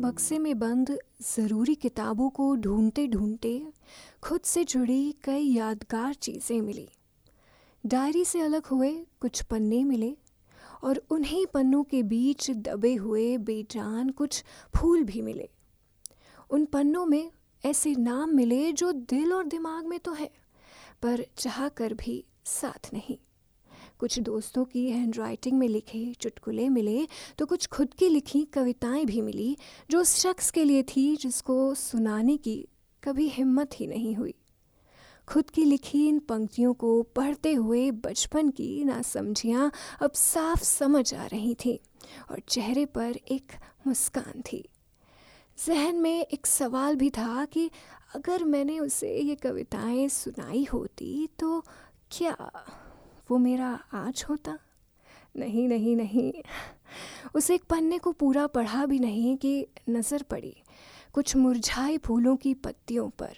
बक्से में बंद ज़रूरी किताबों को ढूंढते ढूंढते खुद से जुड़ी कई यादगार चीज़ें मिली। डायरी से अलग हुए कुछ पन्ने मिले और उन्हीं पन्नों के बीच दबे हुए बेजान कुछ फूल भी मिले। उन पन्नों में ऐसे नाम मिले जो दिल और दिमाग में तो है, पर चाह कर भी साथ नहीं। कुछ दोस्तों की हैंड राइटिंग में लिखे चुटकुले मिले तो कुछ खुद की लिखी कविताएँ भी मिली, जो उस शख्स के लिए थी जिसको सुनाने की कभी हिम्मत ही नहीं हुई। खुद की लिखी इन पंक्तियों को पढ़ते हुए बचपन की नासमझियाँ अब साफ़ समझ आ रही थीं और चेहरे पर एक मुस्कान थी। जहन में एक सवाल भी था कि अगर मैंने उसे ये कविताएँ सुनाई होती तो क्या वो मेरा आज होता? नहीं नहीं नहीं। उसे एक पन्ने को पूरा पढ़ा भी नहीं कि नज़र पड़ी कुछ मुरझाए फूलों की पत्तियों पर।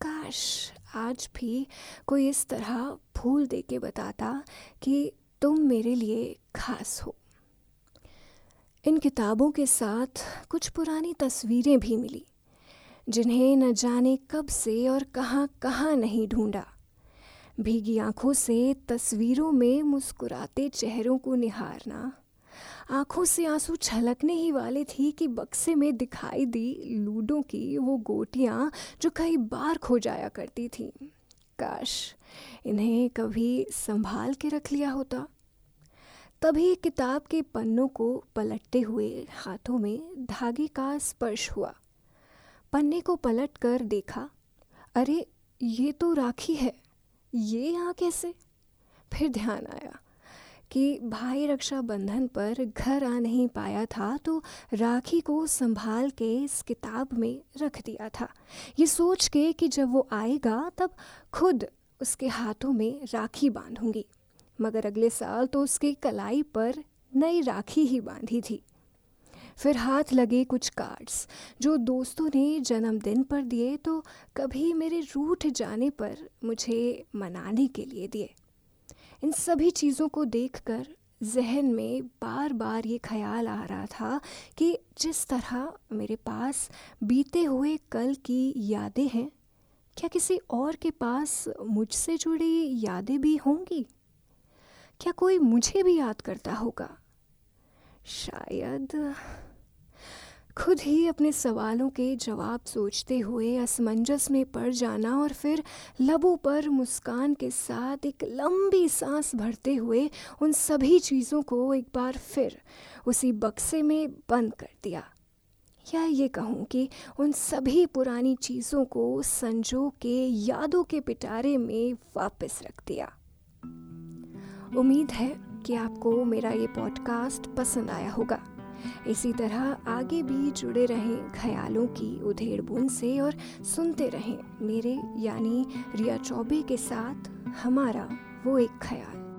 काश आज भी कोई इस तरह फूल दे के बताता कि तुम मेरे लिए खास हो। इन किताबों के साथ कुछ पुरानी तस्वीरें भी मिली, जिन्हें न जाने कब से और कहाँ कहाँ नहीं ढूंढा। भीगी आँखों से तस्वीरों में मुस्कुराते चेहरों को निहारना। आँखों से आँसू छलकने ही वाले थी कि बक्से में दिखाई दी लूडो की वो गोटियाँ जो कई बार खो जाया करती थीं। काश इन्हें कभी संभाल के रख लिया होता। तभी किताब के पन्नों को पलटते हुए हाथों में धागे का स्पर्श हुआ। पन्ने को पलट कर देखा, अरे, ये तो राखी है। ये यहाँ कैसे? फिर ध्यान आया कि भाई रक्षाबंधन पर घर आ नहीं पाया था तो राखी को संभाल के इस किताब में रख दिया था। ये सोच के कि जब वो आएगा तब खुद उसके हाथों में राखी बांधूँगी। मगर अगले साल तो उसकी कलाई पर नई राखी ही बांधी थी। फिर हाथ लगे कुछ कार्ड्स जो दोस्तों ने जन्मदिन पर दिए तो कभी मेरे रूठ जाने पर मुझे मनाने के लिए दिए। इन सभी चीज़ों को देखकर जहन में बार बार ये ख्याल आ रहा था कि जिस तरह मेरे पास बीते हुए कल की यादें हैं, क्या किसी और के पास मुझसे जुड़ी यादें भी होंगी? क्या कोई मुझे भी याद करता होगा? शायद खुद ही अपने सवालों के जवाब सोचते हुए असमंजस में पड़ जाना और फिर लबों पर मुस्कान के साथ एक लंबी सांस भरते हुए उन सभी चीज़ों को एक बार फिर उसी बक्से में बंद कर दिया। या ये कहूँ कि उन सभी पुरानी चीज़ों को संजो के यादों के पिटारे में वापस रख दिया। उम्मीद है कि आपको मेरा ये पॉडकास्ट पसंद आया होगा। इसी तरह आगे भी जुड़े रहें ख्यालों की उधेड़ बुन से और सुनते रहें मेरे यानी रिया चौबे के साथ हमारा वो एक ख्याल।